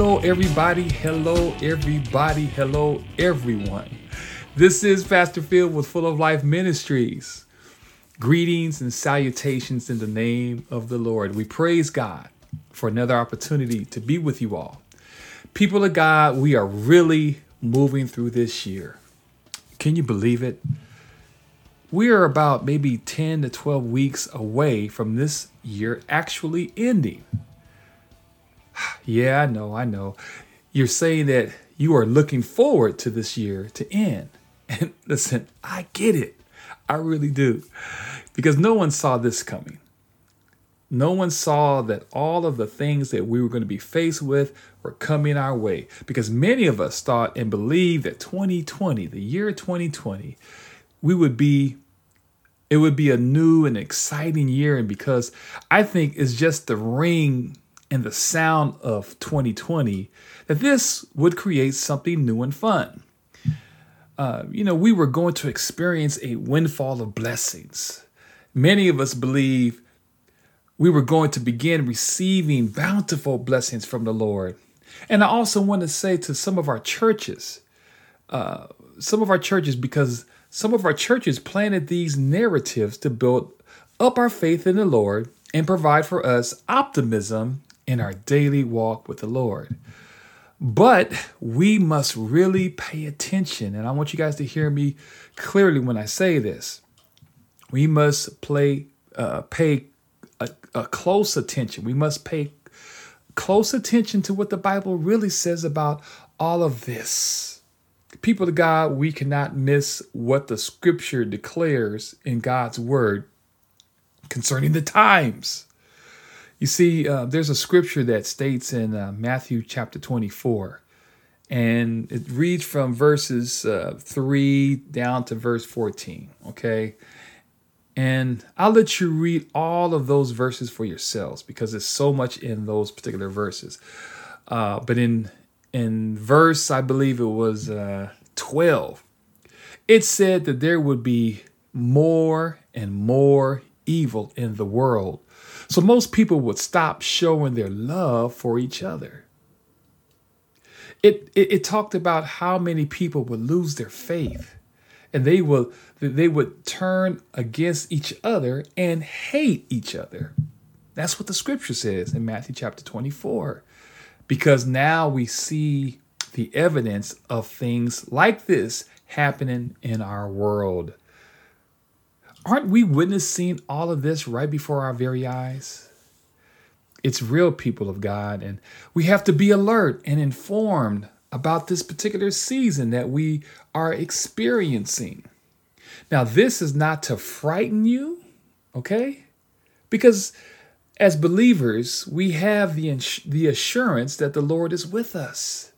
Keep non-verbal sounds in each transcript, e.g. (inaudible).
Hello, everybody. Hello, everybody. Hello, everyone. This is Pastor Phil with Full of Life Ministries. Greetings and salutations in the name of the Lord. We praise God for another opportunity to be with you all. People of God, we are really moving through this year. Can you believe it? We are about maybe 10 to 12 weeks away from this year actually ending. Yeah, I know, I know. You're saying that you are looking forward to this year to end. (laughs) And listen, I get it. I really do. Because no one saw this coming. No one saw that all of the things that we were going to be faced with were coming our way. Because many of us thought and believed that 2020, the year 2020, we would be it would be a new and exciting year and because I think it's just the ring and the sound of 2020 that this would create something new and fun. Uh, you know, we were going to experience a windfall of blessings. Many of us believe we were going to begin receiving bountiful blessings from the Lord. And I also want to say to some of our churches, uh, some of our churches, because some of our churches planted these narratives to build up our faith in the Lord and provide for us optimism in our daily walk with the Lord. But we must really pay attention. And I want you guys to hear me clearly when I say this. We must play, uh, pay a, a close attention. We must pay close attention to what the Bible really says about all of this. People of God, we cannot miss what the scripture declares in God's word concerning the times. You see, uh, there's a scripture that states in uh, Matthew chapter 24, and it reads from verses uh, 3 down to verse 14, okay? And I'll let you read all of those verses for yourselves because there's so much in those particular verses. Uh, but in in verse, I believe it was uh, 12, it said that there would be more and more evil in the world so most people would stop showing their love for each other. It, it, it talked about how many people would lose their faith and they will they would turn against each other and hate each other. That's what the scripture says in Matthew chapter 24. Because now we see the evidence of things like this happening in our world. Aren't we witnessing all of this right before our very eyes? It's real, people of God, and we have to be alert and informed about this particular season that we are experiencing. Now, this is not to frighten you, okay? Because as believers, we have the, ins- the assurance that the Lord is with us.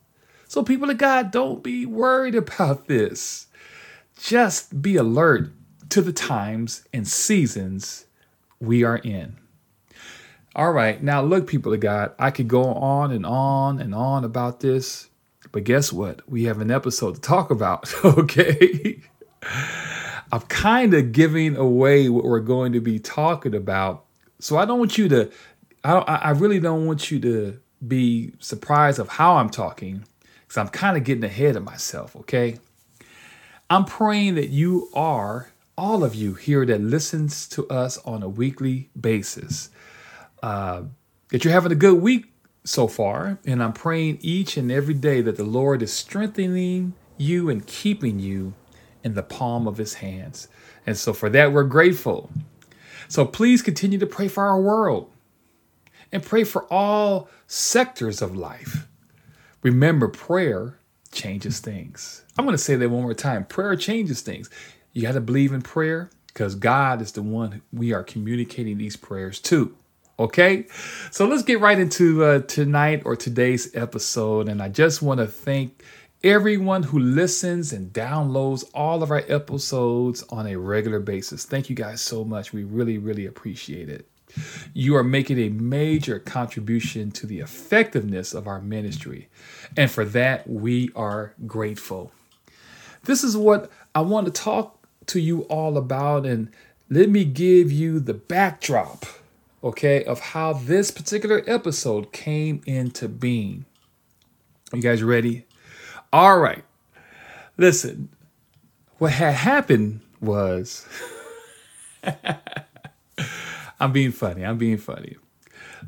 So, people of God, don't be worried (laughs) about this. Just be alert to the times and seasons we are in. All right, now look, people of God, I could go on and on and on about this, but guess what? We have an episode to talk about, (laughs) okay? I'm kind of giving away what we're going to be talking about. So I don't want you to, I, I really don't want you to be surprised of how I'm talking because I'm kind of getting ahead of myself, okay? I'm praying that you are all of you here that listens to us on a weekly basis. Uh, that you're having a good week so far, and I'm praying each and every day that the Lord is strengthening you and keeping you in the palm of his hands. And so for that, we're grateful. So please continue to pray for our world and pray for all sectors of life. Remember, prayer changes things. I'm going to say that one more time. Prayer changes things. You got to believe in prayer because God is the one we are communicating these prayers to. Okay, so let's get right into uh, tonight or today's episode. And I just want to thank everyone who listens and downloads all of our episodes on a regular basis. Thank you guys so much. We really, really appreciate it. You are making a major contribution to the effectiveness of our ministry. And for that, we are grateful. This is what I want to talk to you all about and let me give you the backdrop, okay, of how this particular episode came into being. You guys ready? All right. Listen, what had happened was (laughs) I'm being funny. I'm being funny.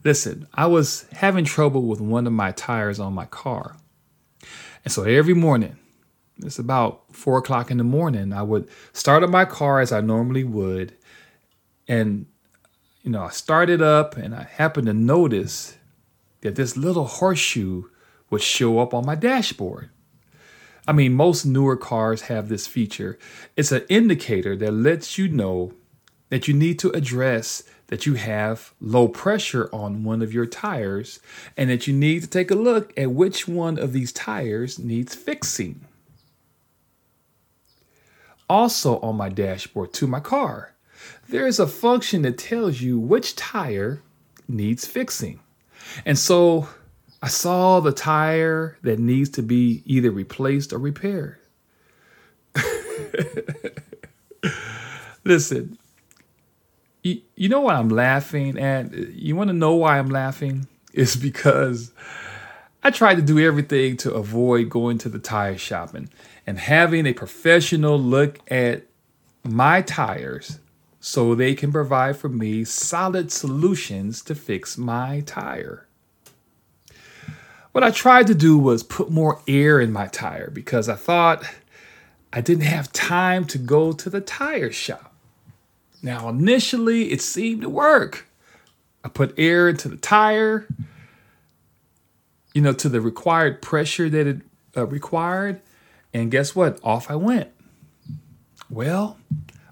Listen, I was having trouble with one of my tires on my car. And so every morning, it's about four o'clock in the morning, I would start up my car as I normally would. And, you know, I started up and I happened to notice that this little horseshoe would show up on my dashboard. I mean, most newer cars have this feature. It's an indicator that lets you know that you need to address that you have low pressure on one of your tires and that you need to take a look at which one of these tires needs fixing. Also, on my dashboard to my car, there is a function that tells you which tire needs fixing. And so I saw the tire that needs to be either replaced or repaired. (laughs) Listen, you, you know what I'm laughing at? You want to know why I'm laughing? (laughs) It's because I tried to do everything to avoid going to the tire shop and, and having a professional look at my tires so they can provide for me solid solutions to fix my tire. What I tried to do was put more air in my tire because I thought I didn't have time to go to the tire shop. Now, initially, it seemed to work. I put air into the tire, you know, to the required pressure that it uh, required. And guess what? Off I went. Well,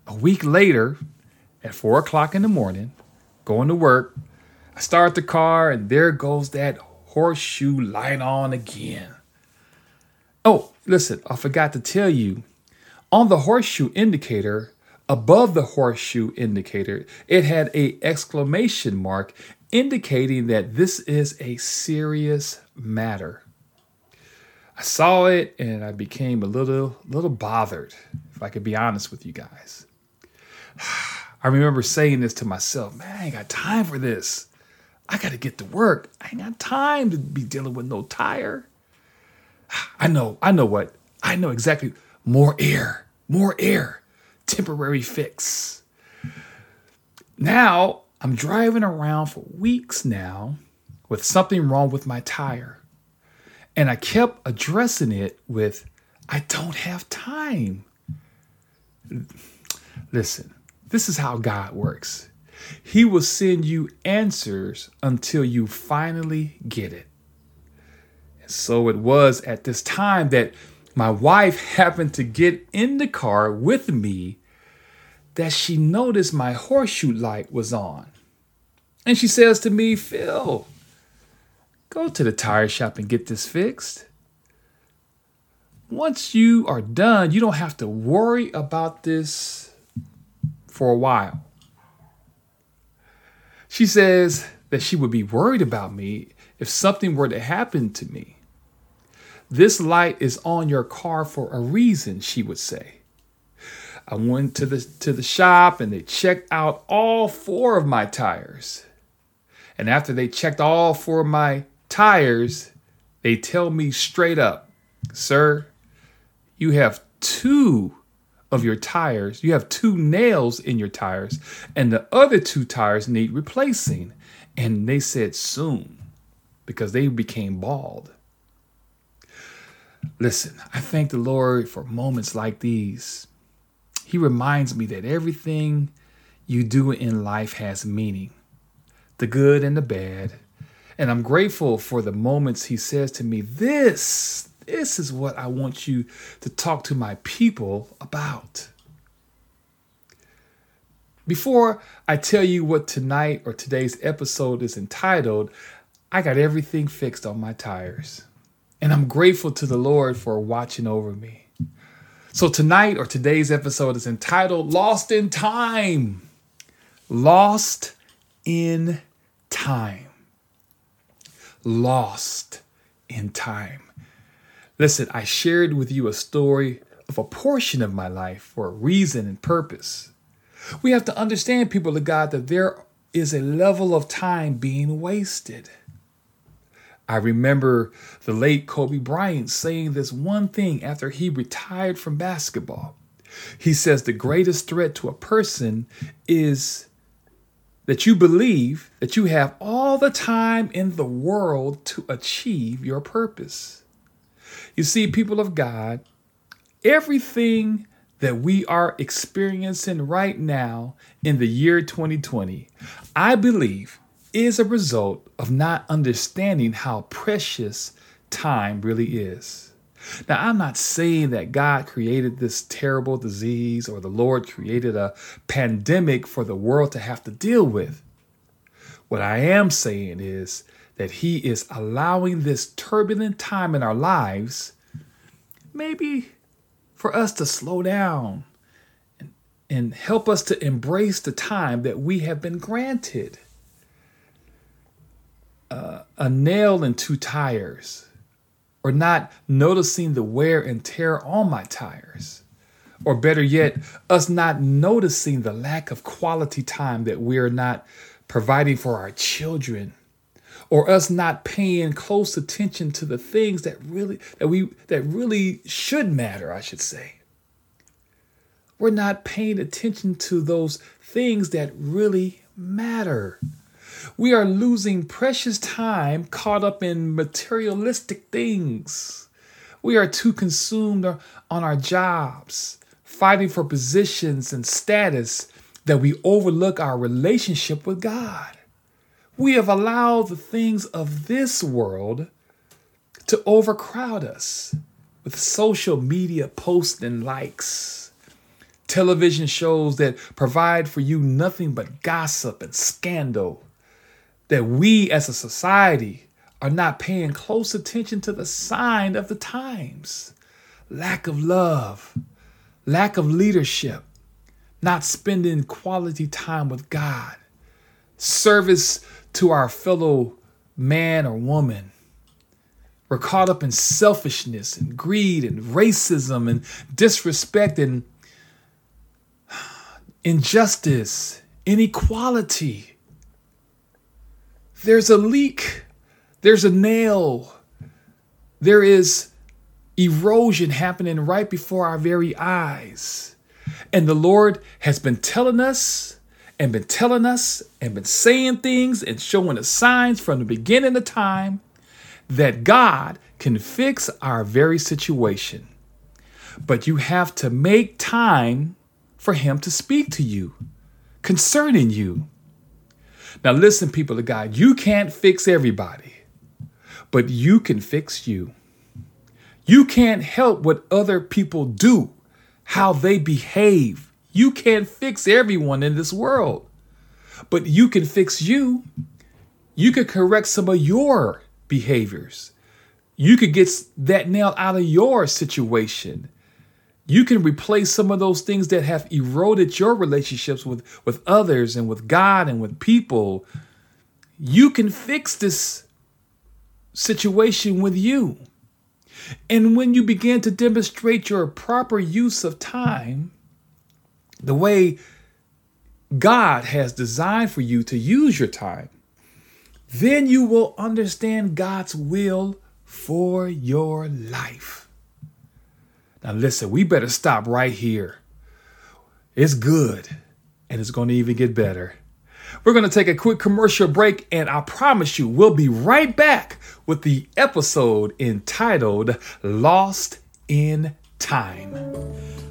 a week later, at four o'clock in the morning, going to work, I start the car, and there goes that horseshoe light on again. Oh, listen, I forgot to tell you on the horseshoe indicator, Above the horseshoe indicator, it had a exclamation mark indicating that this is a serious matter. I saw it and I became a little little bothered, if I could be honest with you guys. (sighs) I remember saying this to myself, man, I ain't got time for this. I got to get to work. I ain't got time to be dealing with no tire. (sighs) I know, I know what. I know exactly. More air, more air temporary fix. Now I'm driving around for weeks now with something wrong with my tire. And I kept addressing it with, I don't have time. Listen, this is how God works. He will send you answers until you finally get it. And so it was at this time that my wife happened to get in the car with me that she noticed my horseshoe light was on. And she says to me, Phil, go to the tire shop and get this fixed. Once you are done, you don't have to worry about this for a while. She says that she would be worried about me if something were to happen to me. This light is on your car for a reason, she would say. I went to the to the shop and they checked out all four of my tires. And after they checked all four of my tires, they tell me straight up, "Sir, you have two of your tires. You have two nails in your tires, and the other two tires need replacing." And they said soon because they became bald. Listen, I thank the Lord for moments like these he reminds me that everything you do in life has meaning the good and the bad. And I'm grateful for the moments he says to me, This, this is what I want you to talk to my people about. Before I tell you what tonight or today's episode is entitled, I got everything fixed on my tires. And I'm grateful to the Lord for watching over me. So, tonight or today's episode is entitled Lost in Time. Lost in Time. Lost in Time. Listen, I shared with you a story of a portion of my life for a reason and purpose. We have to understand, people of God, that there is a level of time being wasted. I remember the late Kobe Bryant saying this one thing after he retired from basketball. He says the greatest threat to a person is that you believe that you have all the time in the world to achieve your purpose. You see, people of God, everything that we are experiencing right now in the year 2020, I believe is a result of not understanding how precious time really is. Now, I'm not saying that God created this terrible disease or the Lord created a pandemic for the world to have to deal with. What I am saying is that He is allowing this turbulent time in our lives, maybe for us to slow down and, and help us to embrace the time that we have been granted. Uh, a nail and two tires or not noticing the wear and tear on my tires. Or better yet, us not noticing the lack of quality time that we're not providing for our children. Or us not paying close attention to the things that really that we that really should matter, I should say. We're not paying attention to those things that really matter. We are losing precious time caught up in materialistic things. We are too consumed on our jobs, fighting for positions and status that we overlook our relationship with God. We have allowed the things of this world to overcrowd us with social media posts and likes, television shows that provide for you nothing but gossip and scandal, that we as a society are not paying close attention to the sign of the times lack of love, lack of leadership, not spending quality time with God, service to our fellow man or woman. We're caught up in selfishness and greed and racism and disrespect and injustice, inequality. There's a leak. There's a nail. There is erosion happening right before our very eyes. And the Lord has been telling us and been telling us and been saying things and showing us signs from the beginning of time that God can fix our very situation. But you have to make time for Him to speak to you concerning you. Now, listen, people of God, you can't fix everybody, but you can fix you. You can't help what other people do, how they behave. You can't fix everyone in this world, but you can fix you. You can correct some of your behaviors. You could get that nail out of your situation. You can replace some of those things that have eroded your relationships with, with others and with God and with people. You can fix this situation with you. And when you begin to demonstrate your proper use of time, the way God has designed for you to use your time, then you will understand God's will for your life. Now, listen, we better stop right here. It's good, and it's going to even get better. We're going to take a quick commercial break, and I promise you, we'll be right back with the episode entitled Lost in Time.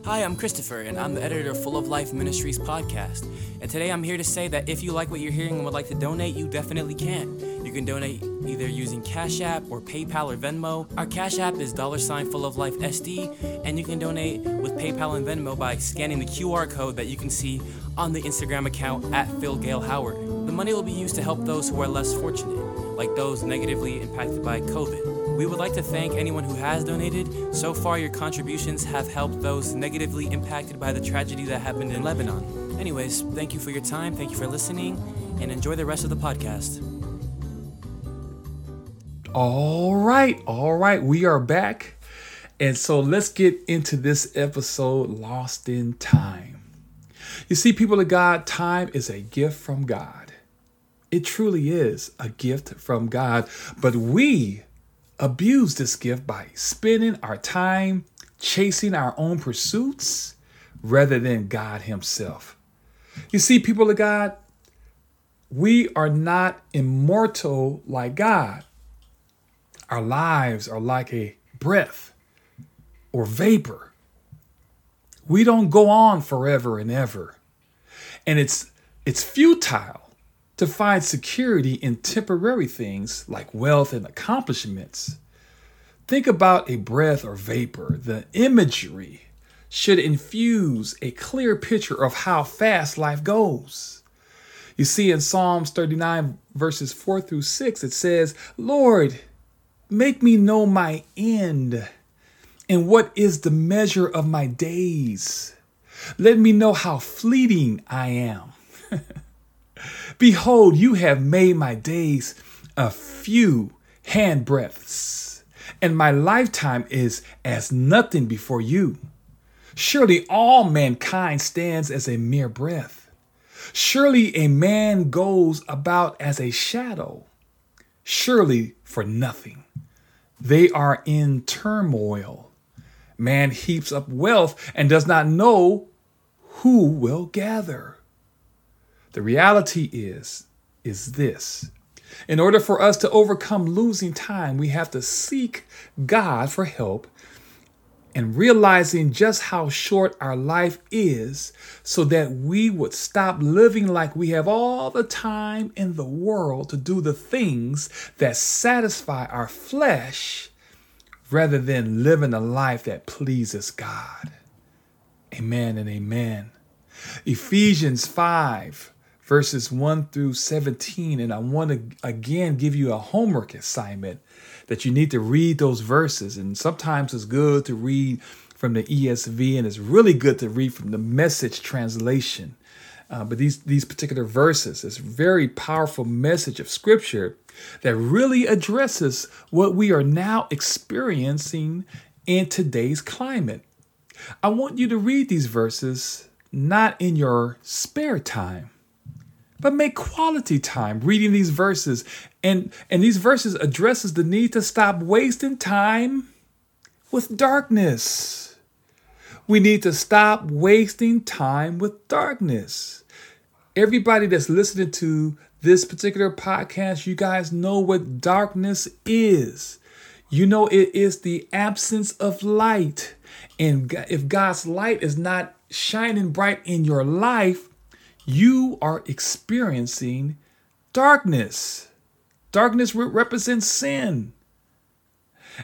Hi, I'm Christopher, and I'm the editor of Full of Life Ministries podcast. And today I'm here to say that if you like what you're hearing and would like to donate, you definitely can. You can donate either using Cash App or PayPal or Venmo. Our Cash App is dollar sign Full of Life SD, and you can donate with PayPal and Venmo by scanning the QR code that you can see on the Instagram account at Phil Gale Howard. The money will be used to help those who are less fortunate, like those negatively impacted by COVID. We would like to thank anyone who has donated. So far, your contributions have helped those negatively impacted by the tragedy that happened in Lebanon. Anyways, thank you for your time, thank you for listening, and enjoy the rest of the podcast. All right, all right, we are back. And so let's get into this episode, Lost in Time. You see, people of God, time is a gift from God. It truly is a gift from God, but we abuse this gift by spending our time chasing our own pursuits rather than God Himself. You see, people of God, we are not immortal like God. Our lives are like a breath or vapor. We don't go on forever and ever. And it's it's futile to find security in temporary things like wealth and accomplishments. Think about a breath or vapor. The imagery should infuse a clear picture of how fast life goes. You see, in Psalms 39, verses 4 through 6, it says, Lord, make me know my end and what is the measure of my days. Let me know how fleeting I am. (laughs) Behold, you have made my days a few handbreadths, and my lifetime is as nothing before you. Surely all mankind stands as a mere breath. Surely a man goes about as a shadow. Surely for nothing. They are in turmoil. Man heaps up wealth and does not know who will gather. The reality is is this. In order for us to overcome losing time, we have to seek God for help and realizing just how short our life is so that we would stop living like we have all the time in the world to do the things that satisfy our flesh rather than living a life that pleases God. Amen and amen. Ephesians 5, verses 1 through 17. And I want to again give you a homework assignment that you need to read those verses. And sometimes it's good to read from the ESV, and it's really good to read from the message translation. Uh, but these these particular verses, this very powerful message of Scripture that really addresses what we are now experiencing in today's climate. I want you to read these verses not in your spare time, but make quality time reading these verses. And, and these verses addresses the need to stop wasting time with darkness. We need to stop wasting time with darkness. Everybody that's listening to this particular podcast, you guys know what darkness is. You know, it is the absence of light. And if God's light is not shining bright in your life, you are experiencing darkness. Darkness represents sin.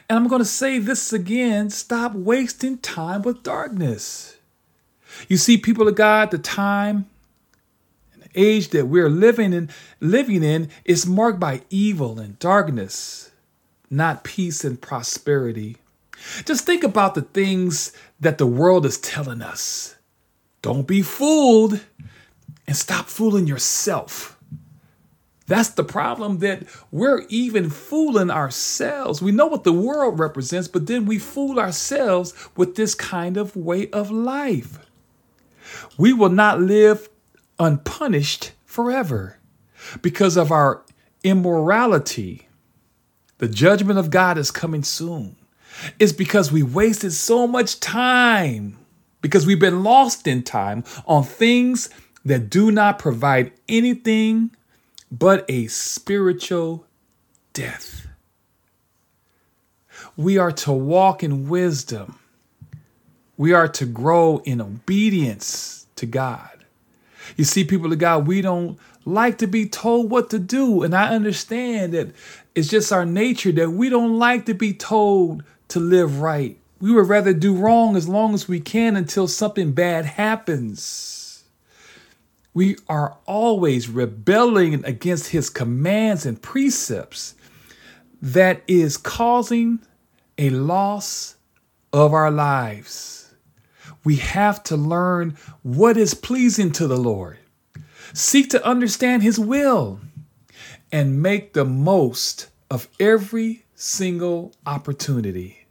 And I'm going to say this again stop wasting time with darkness. You see, people of God, the time and the age that we're living in, living in is marked by evil and darkness, not peace and prosperity. Just think about the things that the world is telling us. Don't be fooled and stop fooling yourself. That's the problem that we're even fooling ourselves. We know what the world represents, but then we fool ourselves with this kind of way of life. We will not live unpunished forever because of our immorality. The judgment of God is coming soon. It's because we wasted so much time, because we've been lost in time on things that do not provide anything but a spiritual death. We are to walk in wisdom. We are to grow in obedience to God. You see, people of God, we don't like to be told what to do. And I understand that it's just our nature that we don't like to be told to live right. We would rather do wrong as long as we can until something bad happens. We are always rebelling against his commands and precepts that is causing a loss of our lives. We have to learn what is pleasing to the Lord, seek to understand his will, and make the most of every single opportunity.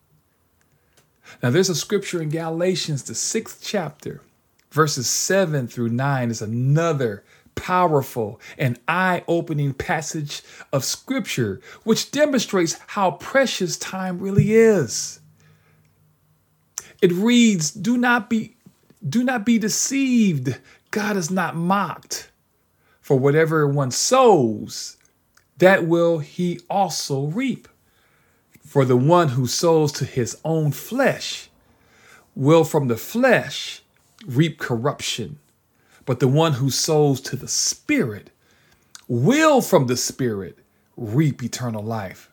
Now, there's a scripture in Galatians, the sixth chapter, verses 7 through 9 is another powerful and eye opening passage of scripture, which demonstrates how precious time really is. It reads, Do not be, do not be deceived. God is not mocked. For whatever one sows, that will he also reap. For the one who sows to his own flesh will from the flesh reap corruption, but the one who sows to the Spirit will from the Spirit reap eternal life.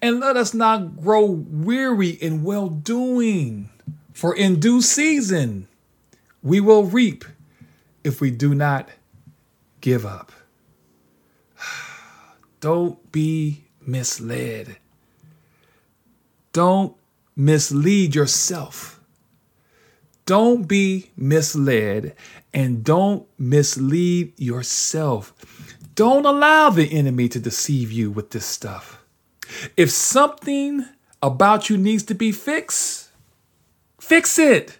And let us not grow weary in well doing, for in due season we will reap if we do not give up. (sighs) Don't be misled. Don't mislead yourself. Don't be misled and don't mislead yourself. Don't allow the enemy to deceive you with this stuff. If something about you needs to be fixed, fix it.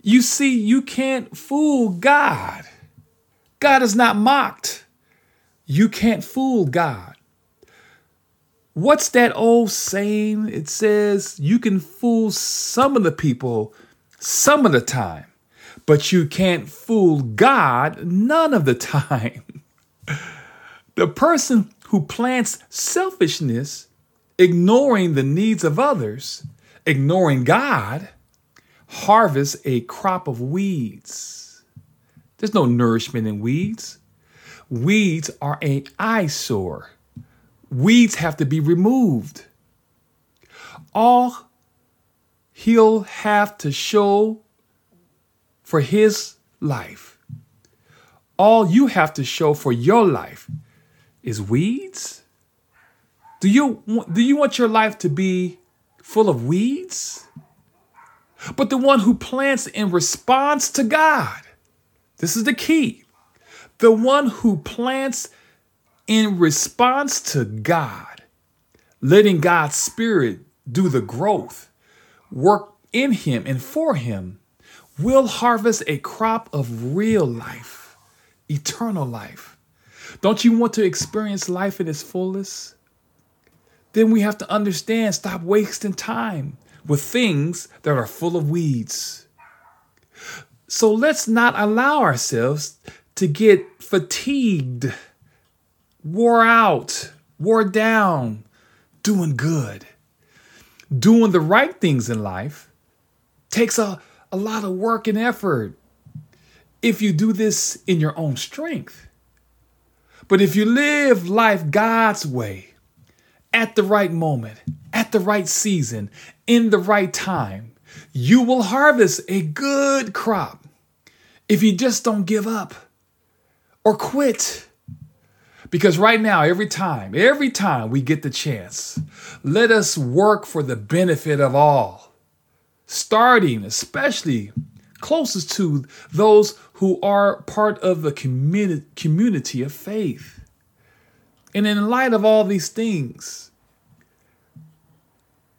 You see, you can't fool God. God is not mocked. You can't fool God. What's that old saying? It says you can fool some of the people some of the time, but you can't fool God none of the (laughs) time. the person who plants selfishness, ignoring the needs of others, ignoring God, harvests a crop of weeds. There's no nourishment in weeds. Weeds are an eyesore. Weeds have to be removed. All he'll have to show for his life, all you have to show for your life is weeds? Do you, do you want your life to be full of weeds? But the one who plants in response to God, this is the key the one who plants in response to God, letting God's Spirit do the growth, work in him and for him, will harvest a crop of real life, eternal life. Don't you want to experience life in its fullest? Then we have to understand stop wasting time with things that are full of weeds. So let's not allow ourselves to get fatigued, wore out, wore down, doing good. Doing the right things in life takes a, a lot of work and effort if you do this in your own strength. But if you live life God's way, at the right moment, at the right season, in the right time, you will harvest a good crop if you just don't give up or quit. Because right now, every time, every time we get the chance, let us work for the benefit of all, starting especially closest to those who are part of the communi- community of faith. And in light of all these things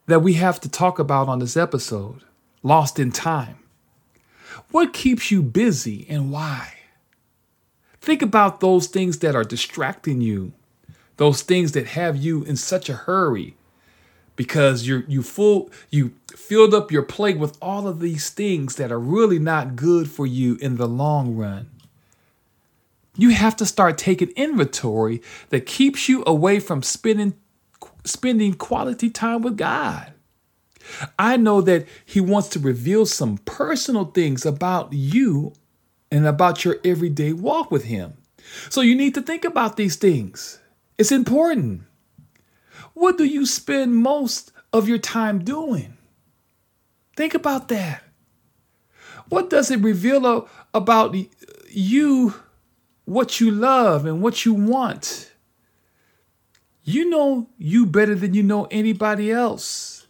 that we have to talk about on this episode, Lost in Time, what keeps you busy and why? Think about those things that are distracting you, those things that have you in such a hurry because you're you full you filled up your plate with all of these things that are really not good for you in the long run. You have to start taking inventory that keeps you away from spending spending quality time with God. I know that he wants to reveal some personal things about you and about your everyday walk with Him. So you need to think about these things. It's important. What do you spend most of your time doing? Think about that. What does it reveal about you, what you love, and what you want? You know you better than you know anybody else.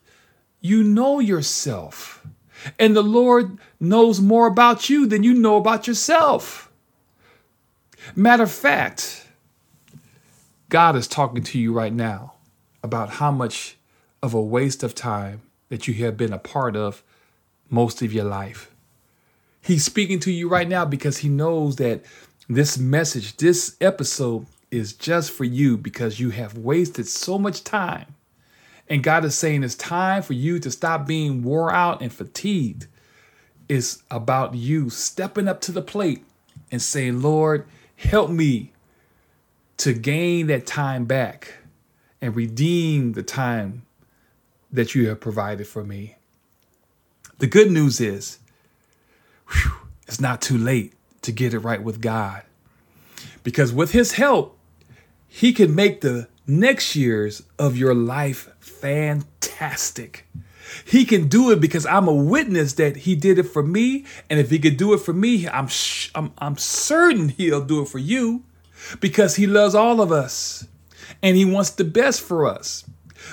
You know yourself. And the Lord knows more about you than you know about yourself. Matter of fact, God is talking to you right now about how much of a waste of time that you have been a part of most of your life. He's speaking to you right now because he knows that this message, this episode is just for you because you have wasted so much time. And God is saying it's time for you to stop being wore out and fatigued. It's about you stepping up to the plate and saying, Lord, help me to gain that time back and redeem the time that you have provided for me. The good news is, whew, it's not too late to get it right with God. Because with His help, He can make the next years of your life fantastic. He can do it because I'm a witness that He did it for me, and if He could do it for me, I'm sh- I'm, I'm certain He'll do it for you, because He loves all of us, and He wants the best for us.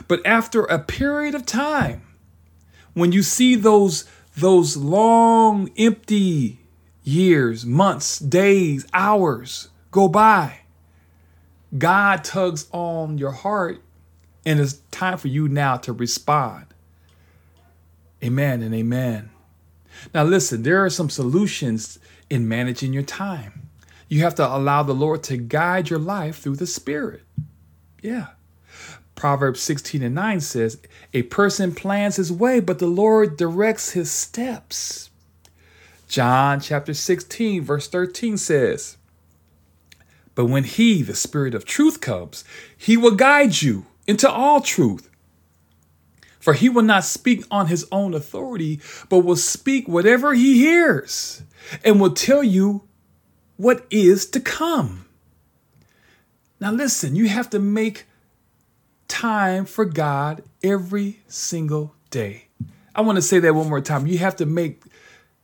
But after a period of time, when you see those those long empty years, months, days, hours go by, God tugs on your heart and it's time for you now to respond. Amen and amen. Now, listen, there are some solutions in managing your time. You have to allow the Lord to guide your life through the Spirit. Yeah. Proverbs 16 and 9 says, A person plans his way, but the Lord directs his steps. John chapter 16, verse 13 says, But when he, the Spirit of truth, comes, he will guide you into all truth. For he will not speak on his own authority, but will speak whatever he hears and will tell you what is to come. Now, listen, you have to make time for God every single day. I want to say that one more time. You have to make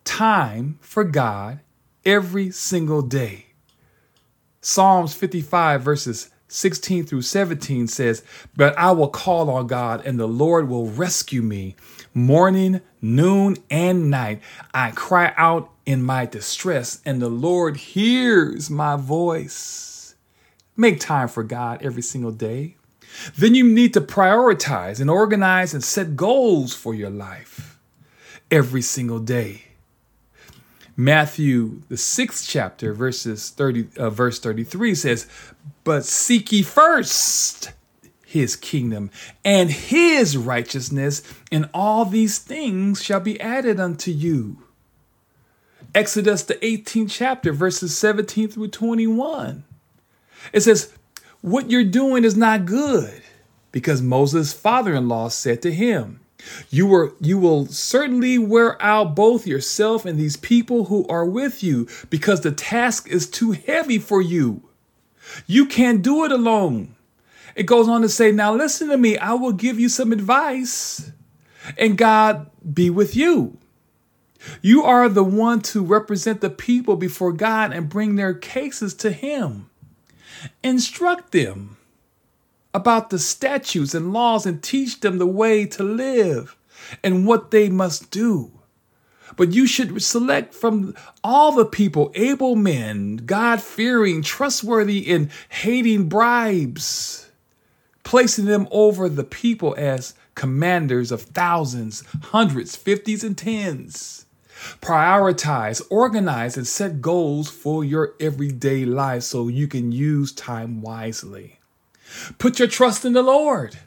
time for God every single day. Psalms 55, verses 16 through 17 says, But I will call on God, and the Lord will rescue me. Morning, noon, and night, I cry out in my distress, and the Lord hears my voice. Make time for God every single day. Then you need to prioritize and organize and set goals for your life every single day. Matthew, the sixth chapter, verses 30, uh, verse 33 says, But seek ye first his kingdom and his righteousness, and all these things shall be added unto you. Exodus, the 18th chapter, verses 17 through 21. It says, What you're doing is not good, because Moses' father in law said to him, you were you will certainly wear out both yourself and these people who are with you because the task is too heavy for you. You can't do it alone. It goes on to say, Now listen to me, I will give you some advice, and God be with you. You are the one to represent the people before God and bring their cases to Him. Instruct them about the statutes and laws and teach them the way to live and what they must do. But you should select from all the people able men, God fearing, trustworthy, and hating bribes, placing them over the people as commanders of thousands, hundreds, fifties, and tens. Prioritize, organize, and set goals for your everyday life so you can use time wisely. Put your trust in the Lord.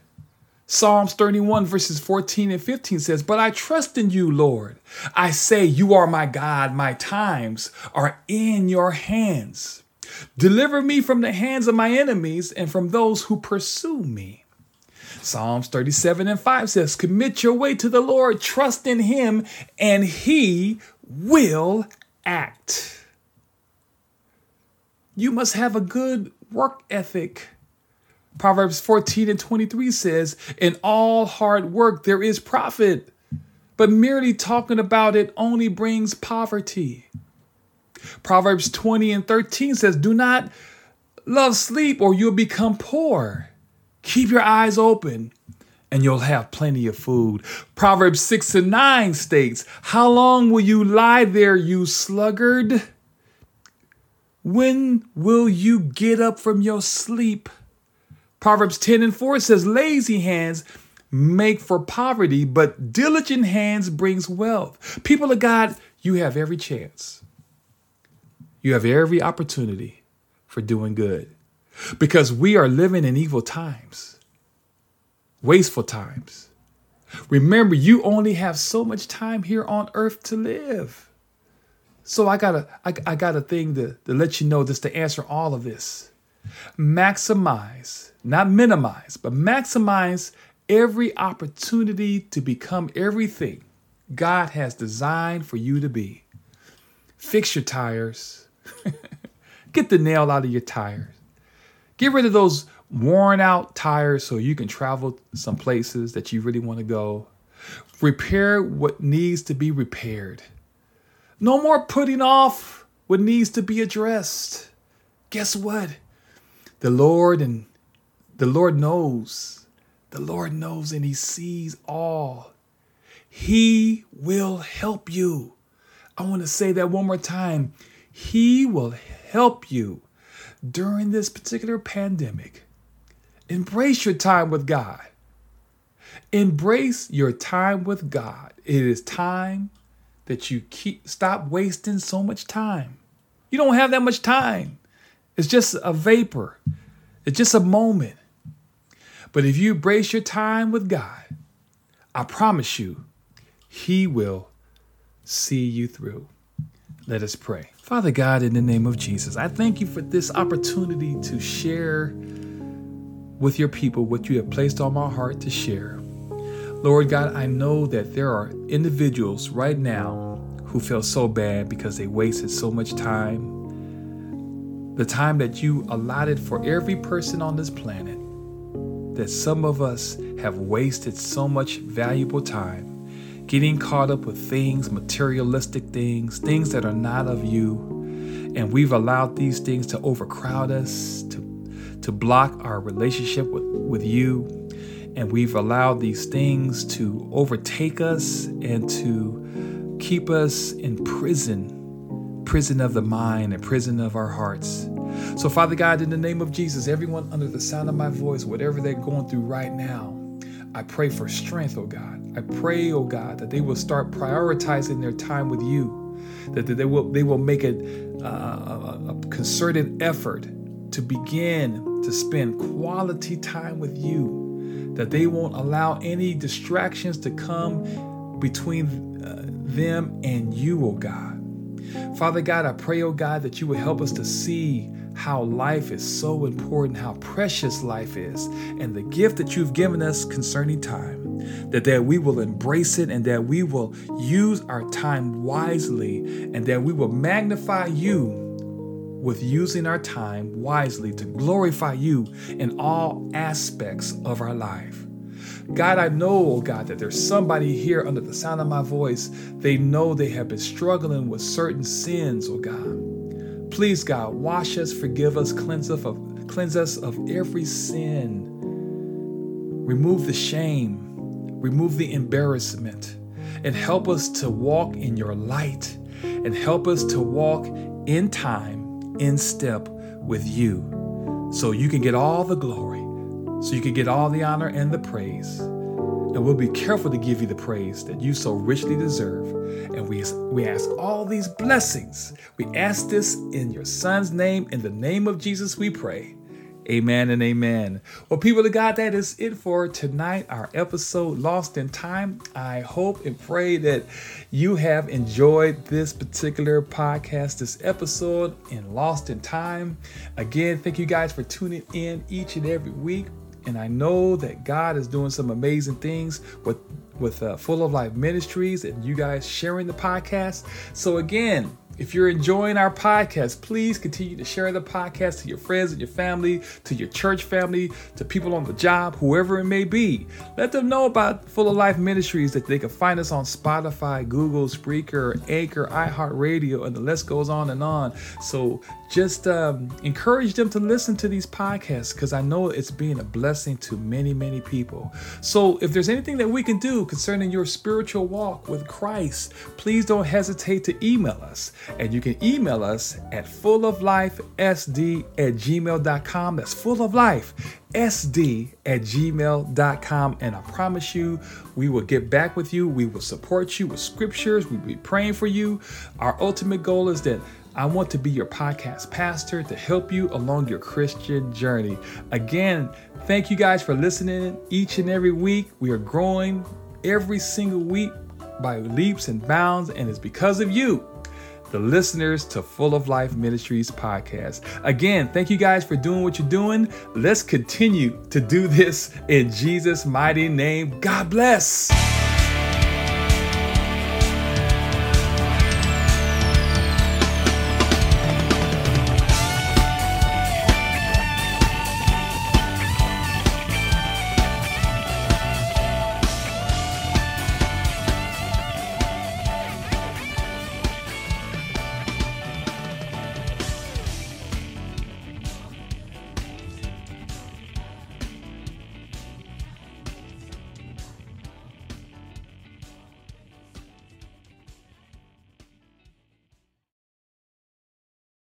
Psalms 31, verses 14 and 15 says, But I trust in you, Lord. I say, You are my God. My times are in your hands. Deliver me from the hands of my enemies and from those who pursue me. Psalms 37 and 5 says, Commit your way to the Lord, trust in him, and he will act. You must have a good work ethic Proverbs 14 and 23 says, In all hard work there is profit, but merely talking about it only brings poverty. Proverbs 20 and 13 says, Do not love sleep or you'll become poor. Keep your eyes open and you'll have plenty of food. Proverbs 6 and 9 states, How long will you lie there, you sluggard? When will you get up from your sleep? Proverbs 10 and 4 says, Lazy hands make for poverty, but diligent hands brings wealth. People of God, you have every chance. You have every opportunity for doing good because we are living in evil times, wasteful times. Remember, you only have so much time here on earth to live. So I got a, I, I got a thing to, to let you know just to answer all of this. Maximize, not minimize, but maximize every opportunity to become everything God has designed for you to be. Fix your tires. (laughs) Get the nail out of your tires. Get rid of those worn out tires so you can travel some places that you really want to go. Repair what needs to be repaired. No more putting off what needs to be addressed. Guess what? The Lord and the Lord knows. The Lord knows and he sees all. He will help you. I want to say that one more time. He will help you during this particular pandemic. Embrace your time with God. Embrace your time with God. It is time that you keep stop wasting so much time. You don't have that much time. It's just a vapor. It's just a moment. But if you embrace your time with God, I promise you, He will see you through. Let us pray. Father God, in the name of Jesus, I thank you for this opportunity to share with your people what you have placed on my heart to share. Lord God, I know that there are individuals right now who feel so bad because they wasted so much time. The time that you allotted for every person on this planet, that some of us have wasted so much valuable time getting caught up with things, materialistic things, things that are not of you. And we've allowed these things to overcrowd us, to, to block our relationship with, with you. And we've allowed these things to overtake us and to keep us in prison, prison of the mind and prison of our hearts. So, Father God, in the name of Jesus, everyone under the sound of my voice, whatever they're going through right now, I pray for strength, oh God. I pray, oh God, that they will start prioritizing their time with you, that they will they will make it uh, a, a concerted effort to begin to spend quality time with you, that they won't allow any distractions to come between uh, them and you, oh God. Father God, I pray, oh God, that you will help us to see how life is so important, how precious life is, and the gift that you've given us concerning time that, that we will embrace it and that we will use our time wisely and that we will magnify you with using our time wisely to glorify you in all aspects of our life. God, I know, oh God, that there's somebody here under the sound of my voice. They know they have been struggling with certain sins, oh God. Please, God, wash us, forgive us, cleanse us of, cleanse us of every sin. Remove the shame, remove the embarrassment, and help us to walk in your light and help us to walk in time, in step with you, so you can get all the glory, so you can get all the honor and the praise. And we'll be careful to give you the praise that you so richly deserve. And we, we ask all these blessings. We ask this in your son's name. In the name of Jesus, we pray. Amen and amen. Well, people of God, that is it for tonight, our episode Lost in Time. I hope and pray that you have enjoyed this particular podcast, this episode in Lost in Time. Again, thank you guys for tuning in each and every week. And I know that God is doing some amazing things with with uh, Full of Life Ministries and you guys sharing the podcast. So again, if you're enjoying our podcast, please continue to share the podcast to your friends and your family, to your church family, to people on the job, whoever it may be. Let them know about Full of Life Ministries that they can find us on Spotify, Google, Spreaker, Anchor, iHeartRadio, and the list goes on and on. So just um, encourage them to listen to these podcasts because I know it's being a blessing to many, many people. So, if there's anything that we can do concerning your spiritual walk with Christ, please don't hesitate to email us. And you can email us at fulloflifesd at gmail.com. That's full of life sd at gmail.com and i promise you we will get back with you we will support you with scriptures we'll be praying for you our ultimate goal is that I want to be your podcast pastor to help you along your Christian journey. Again, thank you guys for listening each and every week. We are growing every single week by leaps and bounds, and it's because of you, the listeners to Full of Life Ministries podcast. Again, thank you guys for doing what you're doing. Let's continue to do this in Jesus' mighty name. God bless.